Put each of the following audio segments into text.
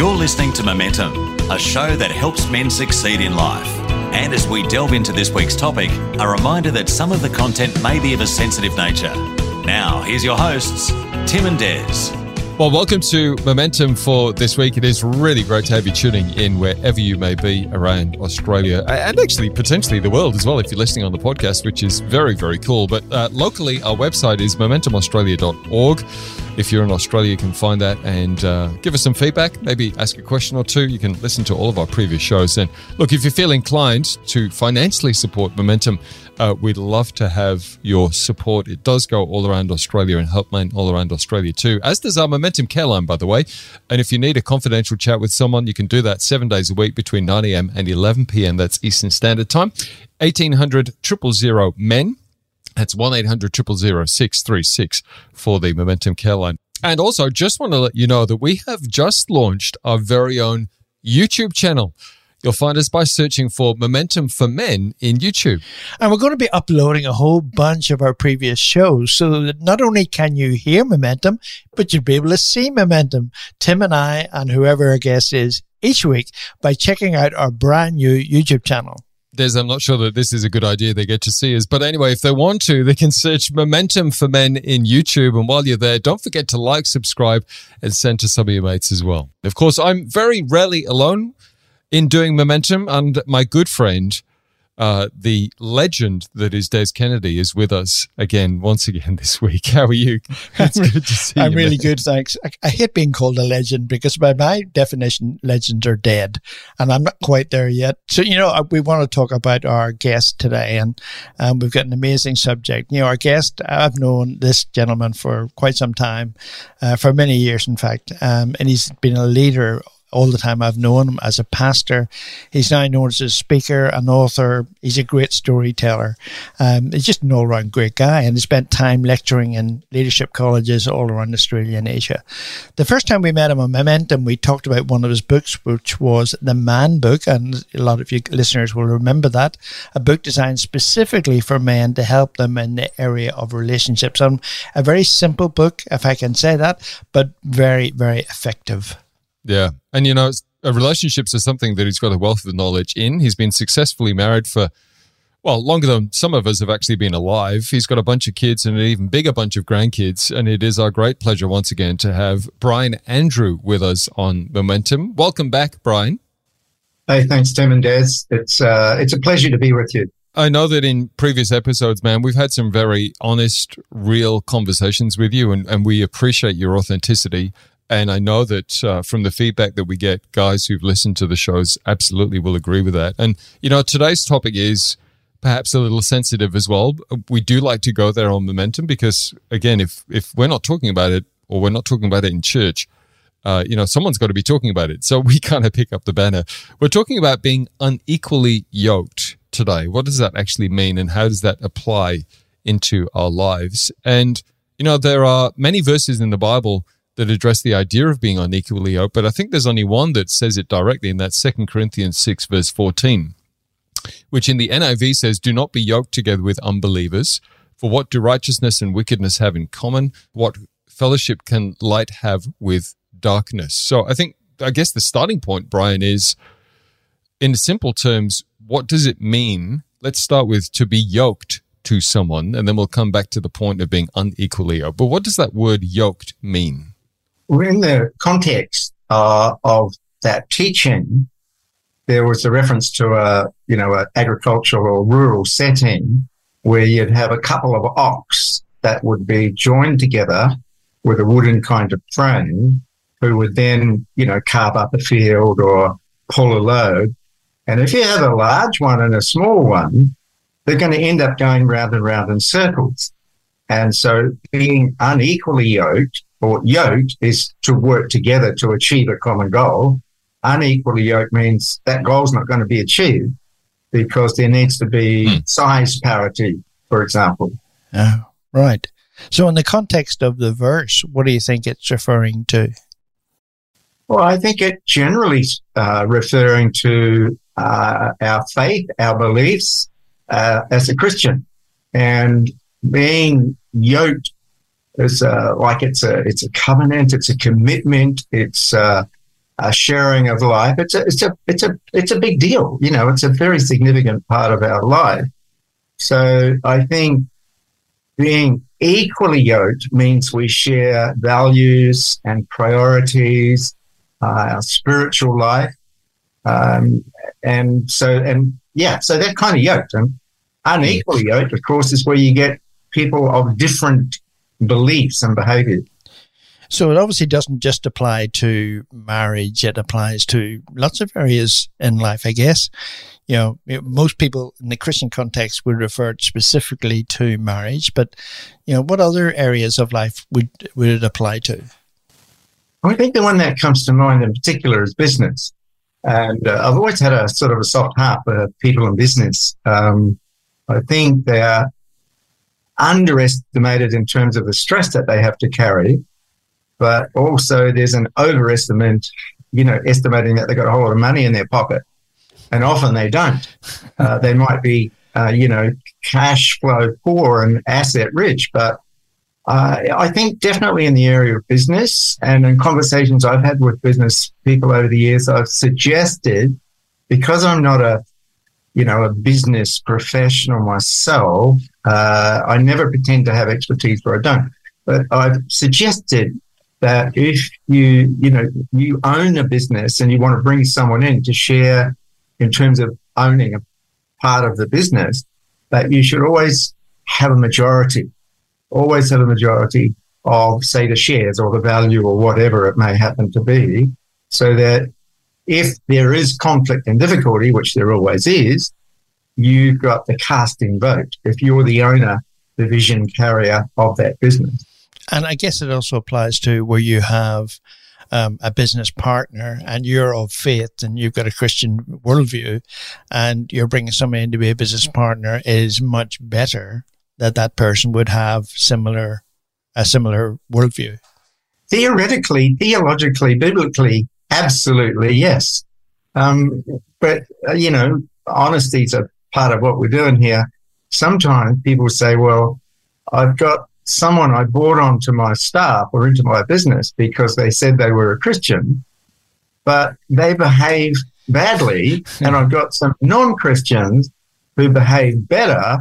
You're listening to Momentum, a show that helps men succeed in life. And as we delve into this week's topic, a reminder that some of the content may be of a sensitive nature. Now, here's your hosts, Tim and Des. Well, welcome to Momentum for this week. It is really great to have you tuning in wherever you may be around Australia and actually potentially the world as well if you're listening on the podcast, which is very, very cool. But uh, locally, our website is momentumaustralia.org. If you're in Australia, you can find that and uh, give us some feedback, maybe ask a question or two. You can listen to all of our previous shows. And look, if you feel inclined to financially support Momentum, uh, we'd love to have your support. It does go all around Australia and help Helpline all around Australia too, as does our Momentum Care Line, by the way. And if you need a confidential chat with someone, you can do that seven days a week between 9 a.m. and 11 p.m. That's Eastern Standard Time. 1800 000 men. That's 1 800 636 for the Momentum Care Line. And also, just want to let you know that we have just launched our very own YouTube channel. You'll find us by searching for Momentum for Men in YouTube. And we're going to be uploading a whole bunch of our previous shows so that not only can you hear Momentum, but you'll be able to see Momentum, Tim and I, and whoever our guest is each week by checking out our brand new YouTube channel. Des, I'm not sure that this is a good idea they get to see us. But anyway, if they want to, they can search Momentum for Men in YouTube. And while you're there, don't forget to like, subscribe, and send to some of your mates as well. Of course, I'm very rarely alone in doing momentum. And my good friend, uh, the legend that is Des Kennedy, is with us again, once again this week. How are you? It's good to see I'm you. I'm really good, thanks. I, I, hate being called a legend because, by my definition, legends are dead, and I'm not quite there yet. So, you know, uh, we want to talk about our guest today, and um, we've got an amazing subject. You know, our guest, I've known this gentleman for quite some time, uh, for many years, in fact, um, and he's been a leader all the time I've known him as a pastor. He's now known as a speaker, an author. He's a great storyteller. Um, he's just an all round great guy and he spent time lecturing in leadership colleges all around Australia and Asia. The first time we met him on Momentum, we talked about one of his books, which was The Man Book. And a lot of you listeners will remember that. A book designed specifically for men to help them in the area of relationships. Um, a very simple book, if I can say that, but very, very effective. Yeah. And, you know, relationships are something that he's got a wealth of knowledge in. He's been successfully married for, well, longer than some of us have actually been alive. He's got a bunch of kids and an even bigger bunch of grandkids. And it is our great pleasure once again to have Brian Andrew with us on Momentum. Welcome back, Brian. Hey, thanks, Tim and Des. It's, uh, it's a pleasure to be with you. I know that in previous episodes, man, we've had some very honest, real conversations with you, and, and we appreciate your authenticity. And I know that uh, from the feedback that we get, guys who've listened to the shows absolutely will agree with that. And, you know, today's topic is perhaps a little sensitive as well. We do like to go there on momentum because, again, if, if we're not talking about it or we're not talking about it in church, uh, you know, someone's got to be talking about it. So we kind of pick up the banner. We're talking about being unequally yoked today. What does that actually mean and how does that apply into our lives? And, you know, there are many verses in the Bible that address the idea of being unequally yoked, but I think there's only one that says it directly, and that's Second Corinthians 6, verse 14, which in the NIV says, Do not be yoked together with unbelievers. For what do righteousness and wickedness have in common? What fellowship can light have with darkness? So I think, I guess the starting point, Brian, is in simple terms, what does it mean? Let's start with to be yoked to someone, and then we'll come back to the point of being unequally yoked. But what does that word yoked mean? In the context uh, of that teaching, there was a reference to a, you know, an agricultural or rural setting where you'd have a couple of ox that would be joined together with a wooden kind of frame who would then, you know, carve up a field or pull a load. And if you have a large one and a small one, they're going to end up going round and round in circles. And so being unequally yoked or yoked is to work together to achieve a common goal. Unequally yoked means that goal's not going to be achieved because there needs to be hmm. size parity, for example. Oh, right. So, in the context of the verse, what do you think it's referring to? Well, I think it generally uh, referring to uh, our faith, our beliefs uh, as a Christian, and being yoked is uh, like it's a it's a covenant, it's a commitment, it's uh, a sharing of life. It's a it's a it's a it's a big deal. You know, it's a very significant part of our life. So I think being equally yoked means we share values and priorities, uh, our spiritual life, um, and so and yeah, so they're kind of yoked. And unequally yoked, of course, is where you get people of different beliefs and behaviors. So it obviously doesn't just apply to marriage; it applies to lots of areas in life, I guess. You know, most people in the Christian context would refer specifically to marriage, but you know, what other areas of life would would it apply to? I think the one that comes to mind in particular is business. And uh, I've always had a sort of a soft heart for people in business. Um, I think they're underestimated in terms of the stress that they have to carry, but also there's an overestimate, you know, estimating that they've got a whole lot of money in their pocket. And often they don't. Uh, they might be, uh, you know, cash flow poor and asset rich, but uh, I think definitely in the area of business and in conversations I've had with business people over the years, I've suggested because I'm not a, you know, a business professional myself, uh, I never pretend to have expertise where I don't. But I've suggested that if you, you know, you own a business and you want to bring someone in to share in terms of owning a part of the business, that you should always have a majority always have a majority of, say, the shares or the value or whatever it may happen to be, so that if there is conflict and difficulty, which there always is, you've got the casting vote. If you're the owner, the vision carrier of that business. And I guess it also applies to where you have um, a business partner and you're of faith and you've got a Christian worldview and you're bringing somebody in to be a business partner is much better that that person would have similar a similar worldview? Theoretically, theologically, biblically, absolutely yes. Um, but uh, you know, honesty is a part of what we're doing here. Sometimes people say, "Well, I've got someone I brought onto my staff or into my business because they said they were a Christian, but they behave badly, and I've got some non-Christians who behave better,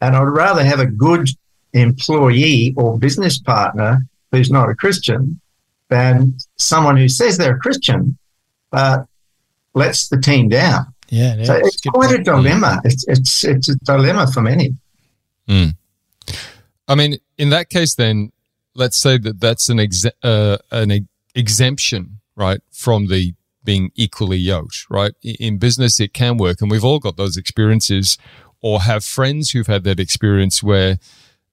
and I'd rather have a good employee or business partner who's not a Christian than someone who says they're a Christian but lets the team down. Yeah, so it's quite point. a dilemma. It's it's it's a dilemma for many. Mm. I mean, in that case, then let's say that that's an ex- uh, an exemption, right, from the being equally yoked, right? In business, it can work, and we've all got those experiences or have friends who've had that experience where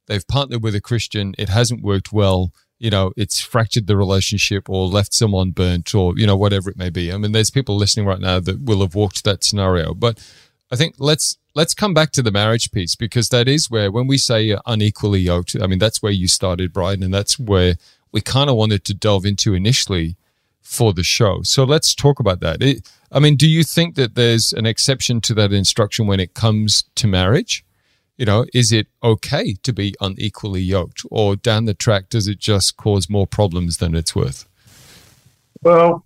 they've partnered with a Christian, it hasn't worked well, you know, it's fractured the relationship or left someone burnt or, you know, whatever it may be. I mean, there's people listening right now that will have walked that scenario. But I think let's let's come back to the marriage piece because that is where when we say unequally yoked, I mean that's where you started, Brian, and that's where we kind of wanted to delve into initially for the show. So let's talk about that. It, I mean, do you think that there's an exception to that instruction when it comes to marriage? You know, is it okay to be unequally yoked, or down the track, does it just cause more problems than it's worth? Well,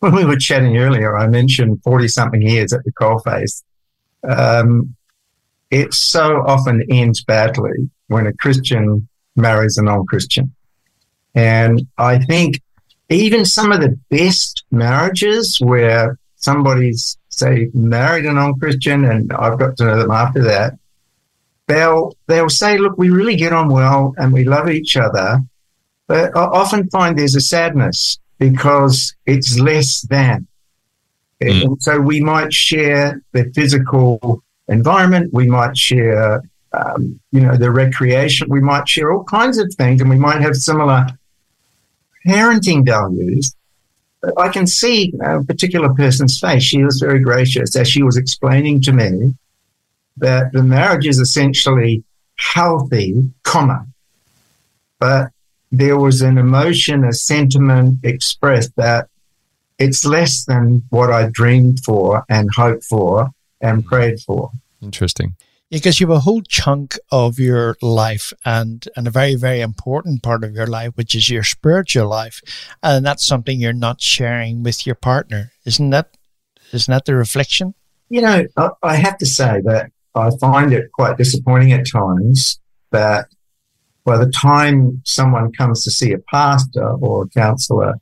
when we were chatting earlier, I mentioned 40 something years at the coalface. Um, it so often ends badly when a Christian marries a non Christian. And I think even some of the best marriages where somebody's say married a non-Christian and I've got to know them after that, they'll they'll say, look, we really get on well and we love each other, but I often find there's a sadness because it's less than. Mm. And so we might share the physical environment, we might share um, you know, the recreation. We might share all kinds of things and we might have similar parenting values. But I can see a particular person's face. She was very gracious as she was explaining to me that the marriage is essentially healthy, comma, but there was an emotion, a sentiment expressed that it's less than what I dreamed for and hoped for and hmm. prayed for. Interesting. Because you have a whole chunk of your life and, and a very, very important part of your life, which is your spiritual life. And that's something you're not sharing with your partner. Isn't that, isn't that the reflection? You know, I, I have to say that I find it quite disappointing at times that by the time someone comes to see a pastor or a counselor,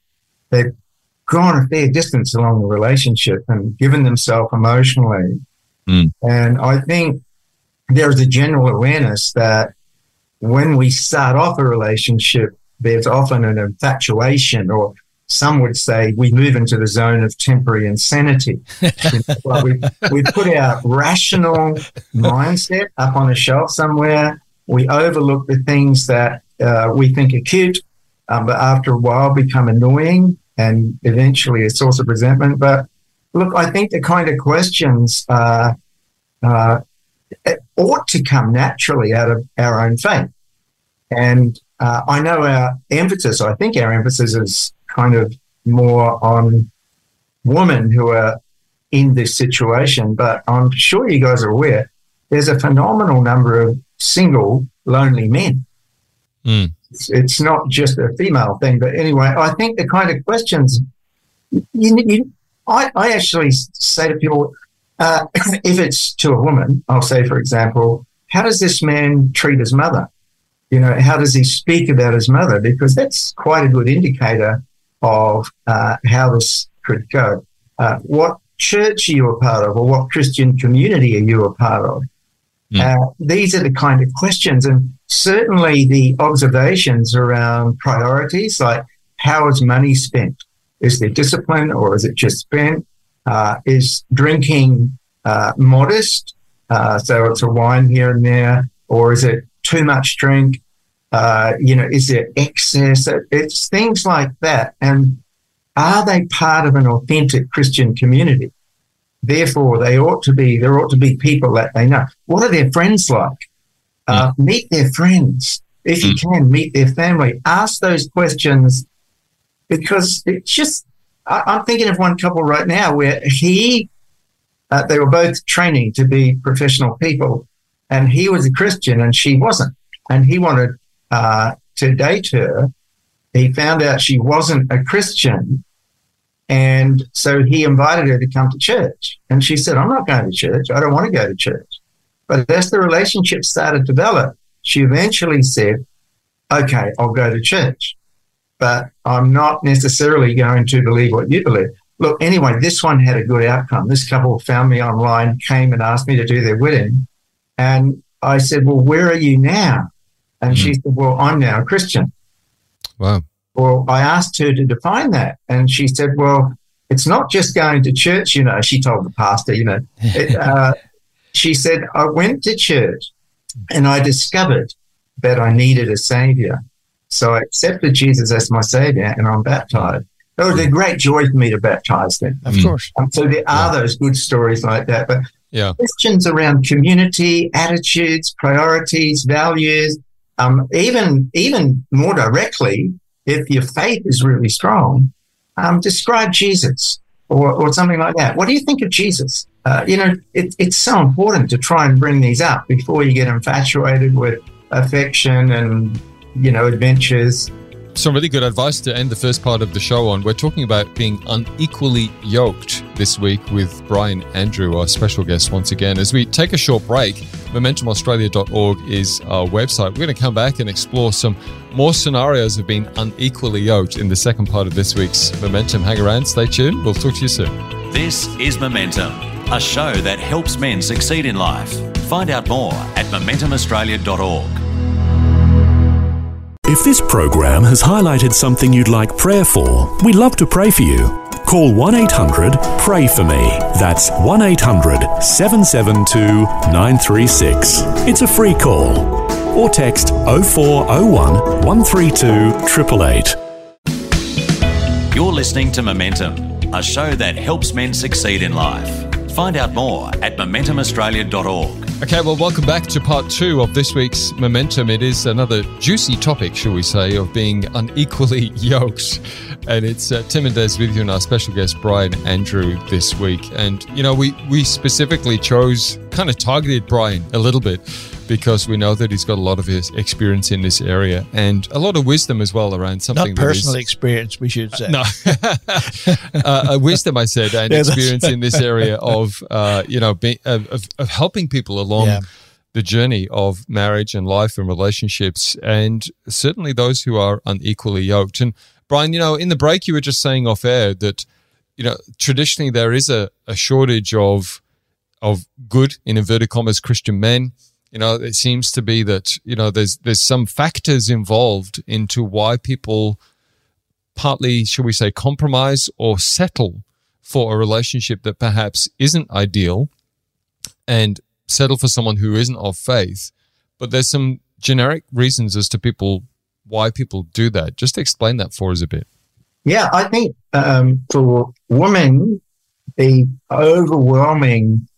they've gone a fair distance along the relationship and given themselves emotionally. Mm. And I think there's a general awareness that when we start off a relationship, there's often an infatuation, or some would say we move into the zone of temporary insanity. you know, we, we put our rational mindset up on a shelf somewhere we overlook the things that uh, we think are cute, um, but after a while become annoying and eventually a source of resentment. But look, I think the kind of questions uh, uh, ought to come naturally out of our own faith. And uh, I know our emphasis, I think our emphasis is kind of more on women who are in this situation, but I'm sure you guys are aware there's a phenomenal number of single, lonely men. Mm. It's, it's, not just a female thing, but anyway, I think the kind of questions you, you, I, I actually say to people, uh, if it's to a woman, I'll say, for example, how does this man treat his mother? You know, how does he speak about his mother? Because that's quite a good indicator of uh, how this could go. Uh, what church are you a part of, or what Christian community are you a part of? Mm. Uh, these are the kind of questions, and certainly the observations around priorities, like how is money spent? Is there discipline, or is it just spent? Uh, is drinking uh, modest? Uh, so it's a wine here and there, or is it too much drink? Uh, you know, is there excess? It's things like that, and are they part of an authentic Christian community? Therefore, they ought to be, there ought to be people that they know. What are their friends like? Uh, mm. Meet their friends. If you mm. can, meet their family. Ask those questions because it's just, I, am thinking of one couple right now where he, uh, they were both training to be professional people and he was a Christian and she wasn't. And he wanted uh, to date her. He found out she wasn't a Christian and so he invited her to come to church. And she said, I'm not going to church. I don't want to go to church. But as the relationship started to develop, she eventually said, okay, I'll go to church. But I'm not necessarily going to believe what you believe. Look, anyway, this one had a good outcome. This couple found me online, came and asked me to do their wedding. And I said, Well, where are you now? And mm-hmm. she said, Well, I'm now a Christian. Wow. Well, I asked her to define that, and she said, "Well, it's not just going to church." You know, she told the pastor. You know, it, uh, she said, "I went to church, and I discovered that I needed a savior, so I accepted Jesus as my savior, and I'm baptized." It was a great joy for me to baptize them. Of course. Um, so there are yeah. those good stories like that, but yeah. questions around community, attitudes, priorities, values, um, even even more directly, if your faith is really strong, um, describe Jesus or, or something like that. What do you think of Jesus? Uh, you know, it, it's so important to try and bring these up before you get infatuated with affection and, you know, adventures some really good advice to end the first part of the show on. We're talking about being unequally yoked this week with Brian Andrew, our special guest, once again. As we take a short break, MomentumAustralia.org is our website. We're going to come back and explore some more scenarios of being unequally yoked in the second part of this week's Momentum. Hang around, stay tuned. We'll talk to you soon. This is Momentum, a show that helps men succeed in life. Find out more at MomentumAustralia.org. If this program has highlighted something you'd like prayer for, we'd love to pray for you Call 1 800 Pray For Me. That's 1 800 772 936. It's a free call. Or text 0401 132 888. You're listening to Momentum, a show that helps men succeed in life. Find out more at MomentumAustralia.org. Okay, well, welcome back to part two of this week's Momentum. It is another juicy topic, shall we say, of being unequally yoked. And it's uh, Tim and Des with you and our special guest, Brian Andrew, this week. And, you know, we, we specifically chose, kind of targeted Brian a little bit because we know that he's got a lot of his experience in this area and a lot of wisdom as well around something. Not personal experience, we should say. No, uh, wisdom, I said, and yeah, experience in this area of uh, you know be, of, of, helping people along. Yeah. The journey of marriage and life and relationships, and certainly those who are unequally yoked. And Brian, you know, in the break, you were just saying off air that, you know, traditionally there is a, a shortage of of good in inverted commas Christian men you know, it seems to be that you know there's there's some factors involved into why people partly, shall we say, compromise or settle for a relationship that perhaps isn't ideal, and settle for someone who isn't of faith. But there's some generic reasons as to people why people do that. Just explain that for us a bit. Yeah, I think um, for women, the overwhelming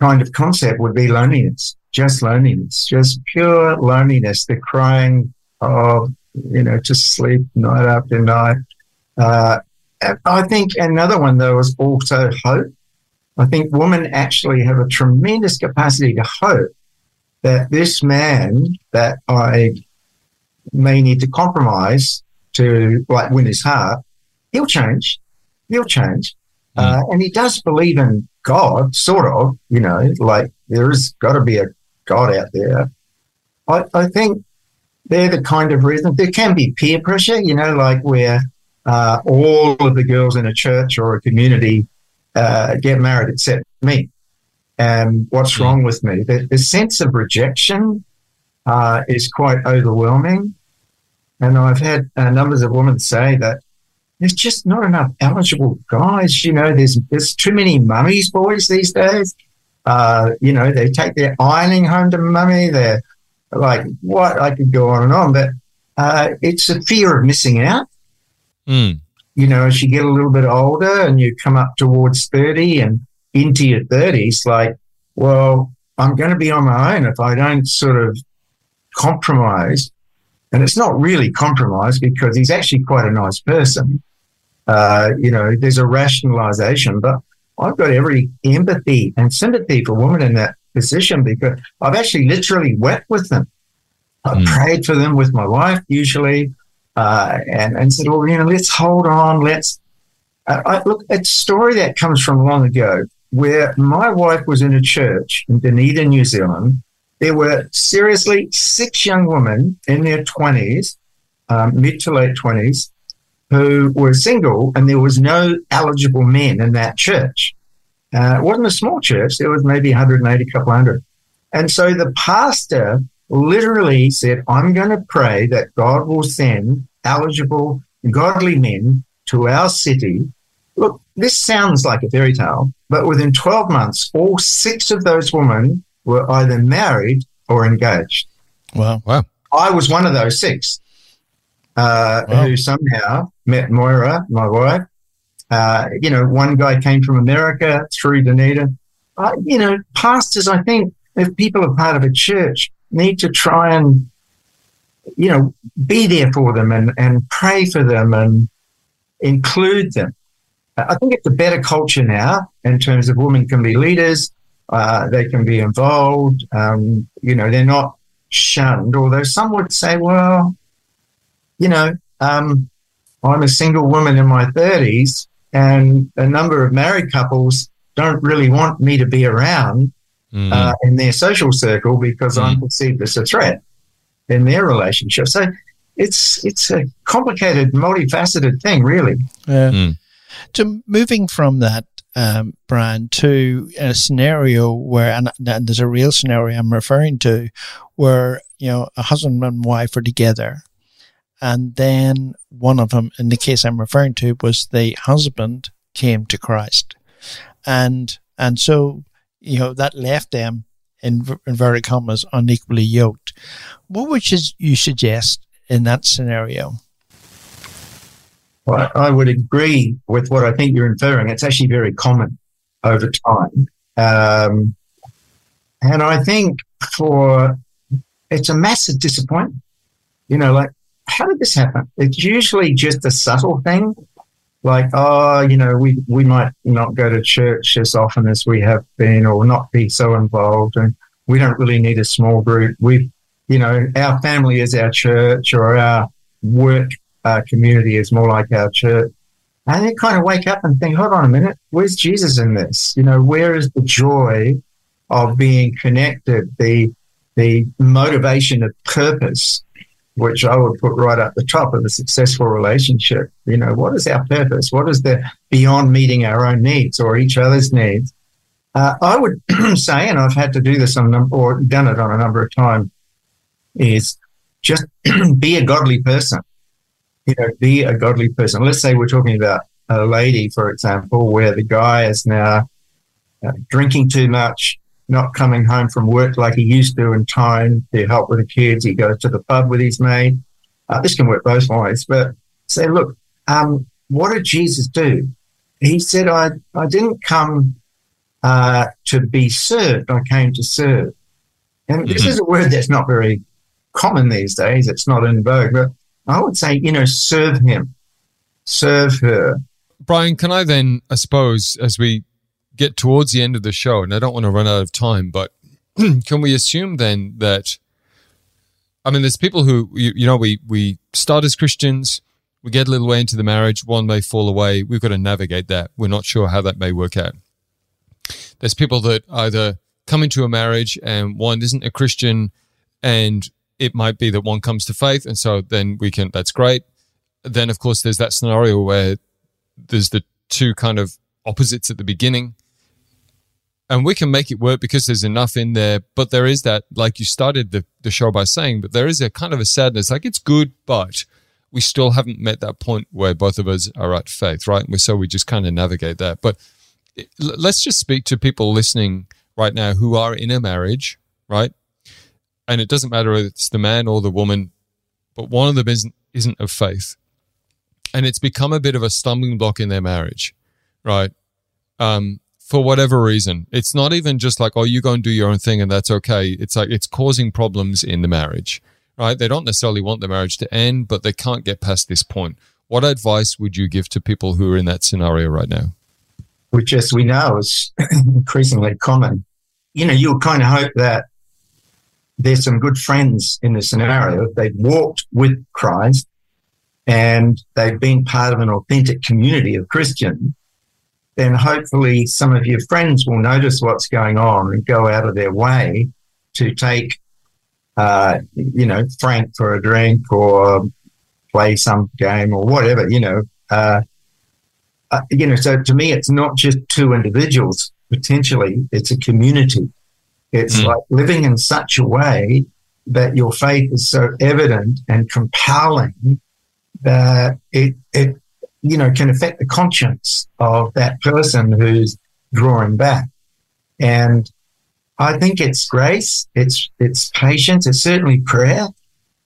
kind of concept would be loneliness, just loneliness, just pure loneliness. The crying of, you know, to sleep night after night. Uh, I think another one, though, is also hope. I think women actually have a tremendous capacity to hope that this man that I may need to compromise to like win his heart, he'll change. He'll change. Uh, and he does believe in God, sort of, you know, like there's got to be a God out there. I, I think they're the kind of reason there can be peer pressure, you know, like where uh, all of the girls in a church or a community uh, get married except me. And what's wrong with me? The, the sense of rejection uh, is quite overwhelming. And I've had uh, numbers of women say that there's just not enough eligible guys. You know, there's there's too many mummies boys these days. Uh, you know, they take their ironing home to mummy. They're like, what? I could go on and on, but uh, it's a fear of missing out. Mm. You know, as you get a little bit older and you come up towards 30 and into your 30s, like, well, I'm going to be on my own if I don't sort of compromise. And it's not really compromise because he's actually quite a nice person. Uh, you know, there's a rationalization, but I've got every empathy and sympathy for women in that position because I've actually literally wept with them. I mm. prayed for them with my wife usually, uh, and, and said, well, you know, let's hold on. Let's, uh, I, look, it's a story that comes from long ago where my wife was in a church in Dunedin, New Zealand. There were seriously six young women in their 20s, um, mid to late 20s, who were single, and there was no eligible men in that church. Uh, it wasn't a small church; there was maybe 180, couple hundred. And so the pastor literally said, "I'm going to pray that God will send eligible, godly men to our city." Look, this sounds like a fairy tale, but within 12 months, all six of those women were either married or engaged. Wow! Wow! I was one of those six uh, wow. who somehow met Moira, my wife. Uh, you know, one guy came from America through Dunedin. Uh, you know, pastors, I think, if people are part of a church, need to try and, you know, be there for them and, and pray for them and include them. I think it's a better culture now in terms of women can be leaders, uh, they can be involved. Um, you know, they're not shunned, although some would say, well, you know, um, I'm a single woman in my 30s, and a number of married couples don't really want me to be around mm. uh, in their social circle because mm. I'm perceived as a threat in their relationship. So it's it's a complicated, multifaceted thing, really. Yeah. Mm. So moving from that, um, Brian, to a scenario where, and, and there's a real scenario I'm referring to, where you know a husband and wife are together and then one of them, in the case I'm referring to, was the husband came to Christ, and and so you know that left them in inverted commas unequally yoked. What would you suggest in that scenario? Well, I would agree with what I think you're inferring. It's actually very common over time. Um, and I think for it's a massive disappointment. You know, like, how did this happen? It's usually just a subtle thing. Like, oh, you know, we, we might not go to church as often as we have been or not be so involved. And we don't really need a small group. We, you know, our family is our church or our work uh, community is more like our church. And you kind of wake up and think, hold on a minute, where's Jesus in this? You know, where is the joy of being connected, the the motivation of purpose, which I would put right at the top of a successful relationship. You know, what is our purpose? What is the beyond meeting our own needs or each other's needs? Uh, I would say, and I've had to do this on or done it on a number of times, is just be a godly person you know, be a godly person. Let's say we're talking about a lady, for example, where the guy is now uh, drinking too much, not coming home from work like he used to in time to help with the kids. He goes to the pub with his mate. Uh, this can work both ways, but say, look, um, what did Jesus do? He said, I, I didn't come uh, to be served, I came to serve. And mm-hmm. this is a word that's not very common these days. It's not in vogue, but I would say, you know, serve him, serve her. Brian, can I then, I suppose, as we get towards the end of the show, and I don't want to run out of time, but can we assume then that, I mean, there's people who, you, you know, we, we start as Christians, we get a little way into the marriage, one may fall away. We've got to navigate that. We're not sure how that may work out. There's people that either come into a marriage and one isn't a Christian and it might be that one comes to faith, and so then we can. That's great. Then, of course, there's that scenario where there's the two kind of opposites at the beginning, and we can make it work because there's enough in there. But there is that, like you started the the show by saying, but there is a kind of a sadness. Like it's good, but we still haven't met that point where both of us are at faith, right? So we just kind of navigate that. But let's just speak to people listening right now who are in a marriage, right? and it doesn't matter if it's the man or the woman, but one of them isn't isn't of faith, and it's become a bit of a stumbling block in their marriage, right? Um, for whatever reason, it's not even just like, oh, you go and do your own thing and that's okay. It's like it's causing problems in the marriage, right? They don't necessarily want the marriage to end, but they can't get past this point. What advice would you give to people who are in that scenario right now? Which, as we know, is increasingly common. You know, you kind of hope that there's some good friends in the scenario. They've walked with Christ and they've been part of an authentic community of Christians. Then hopefully some of your friends will notice what's going on and go out of their way to take, uh, you know, Frank for a drink or play some game or whatever, you know. Uh, uh, you know, so to me, it's not just two individuals. Potentially, it's a community it's mm. like living in such a way that your faith is so evident and compelling that it, it, you know, can affect the conscience of that person who's drawing back. And I think it's grace, it's, it's patience, it's certainly prayer,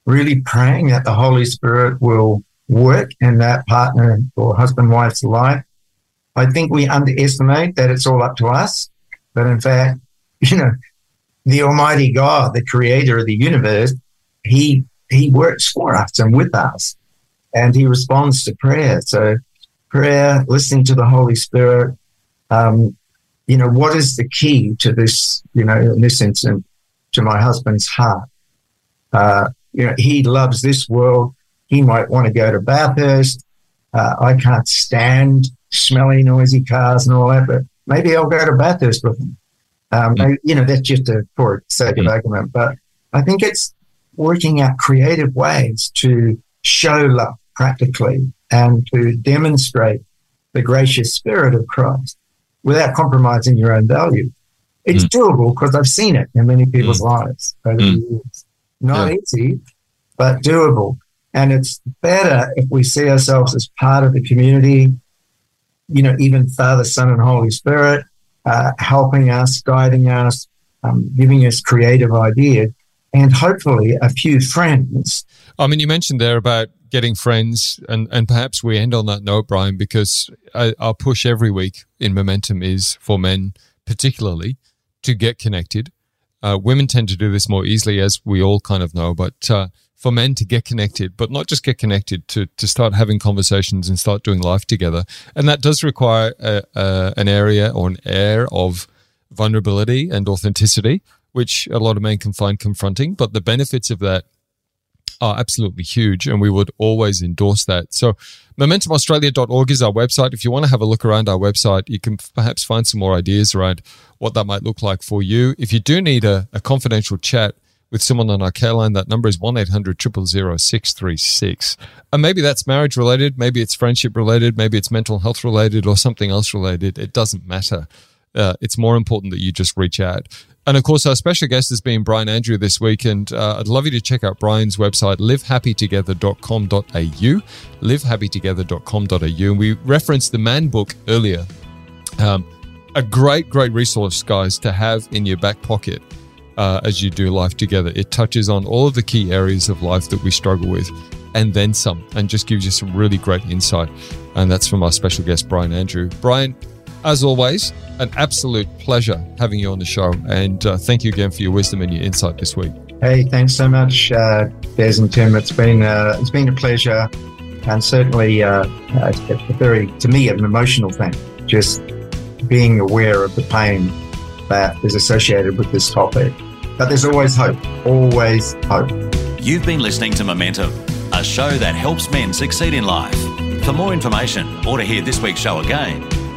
really praying that the Holy Spirit will work in that partner or husband wife's life. I think we underestimate that it's all up to us, but in fact, you know, the Almighty God, the creator of the universe, he, he works for us and with us and he responds to prayer. So prayer, listening to the Holy Spirit, um, you know, what is the key to this, you know, in this instance, to my husband's heart? Uh, you know, he loves this world. He might want to go to Bathurst. Uh, I can't stand smelly, noisy cars and all that, but maybe I'll go to Bathurst with him. Um, mm. you know, that's just a, for sake of mm. argument, but I think it's working out creative ways to show love practically and to demonstrate the gracious spirit of Christ without compromising your own value. It's mm. doable because I've seen it in many people's mm. lives over the mm. years. Not yeah. easy, but doable. And it's better if we see ourselves as part of the community, you know, even Father, Son, and Holy Spirit, uh, helping us, guiding us, um, giving us creative ideas, and hopefully a few friends. I mean, you mentioned there about getting friends, and, and perhaps we end on that note, Brian, because our push every week in Momentum is for men, particularly, to get connected. Uh, women tend to do this more easily, as we all kind of know, but uh, for men to get connected, but not just get connected, to, to start having conversations and start doing life together. And that does require a, an area or an air of vulnerability and authenticity, which a lot of men can find confronting. But the benefits of that are absolutely huge, and we would always endorse that. So, momentumaustralia.org is our website. If you want to have a look around our website, you can perhaps find some more ideas around what that might look like for you. If you do need a, a confidential chat, with someone on our care line. That number is 1 800 636. And maybe that's marriage related, maybe it's friendship related, maybe it's mental health related or something else related. It doesn't matter. Uh, it's more important that you just reach out. And of course, our special guest has been Brian Andrew this week. And uh, I'd love you to check out Brian's website, livehappytogether.com.au. Livehappytogether.com.au. And we referenced the man book earlier. Um, a great, great resource, guys, to have in your back pocket uh, as you do life together. It touches on all of the key areas of life that we struggle with and then some, and just gives you some really great insight. And that's from our special guest, Brian Andrew. Brian, as always, an absolute pleasure having you on the show. And uh, thank you again for your wisdom and your insight this week. Hey, thanks so much, uh, Des and Tim. It's been uh, it's been a pleasure, and certainly uh, a very, to me, an emotional thing. Just being aware of the pain that is associated with this topic. But there's always hope, always hope. You've been listening to Momentum, a show that helps men succeed in life. For more information or to hear this week's show again,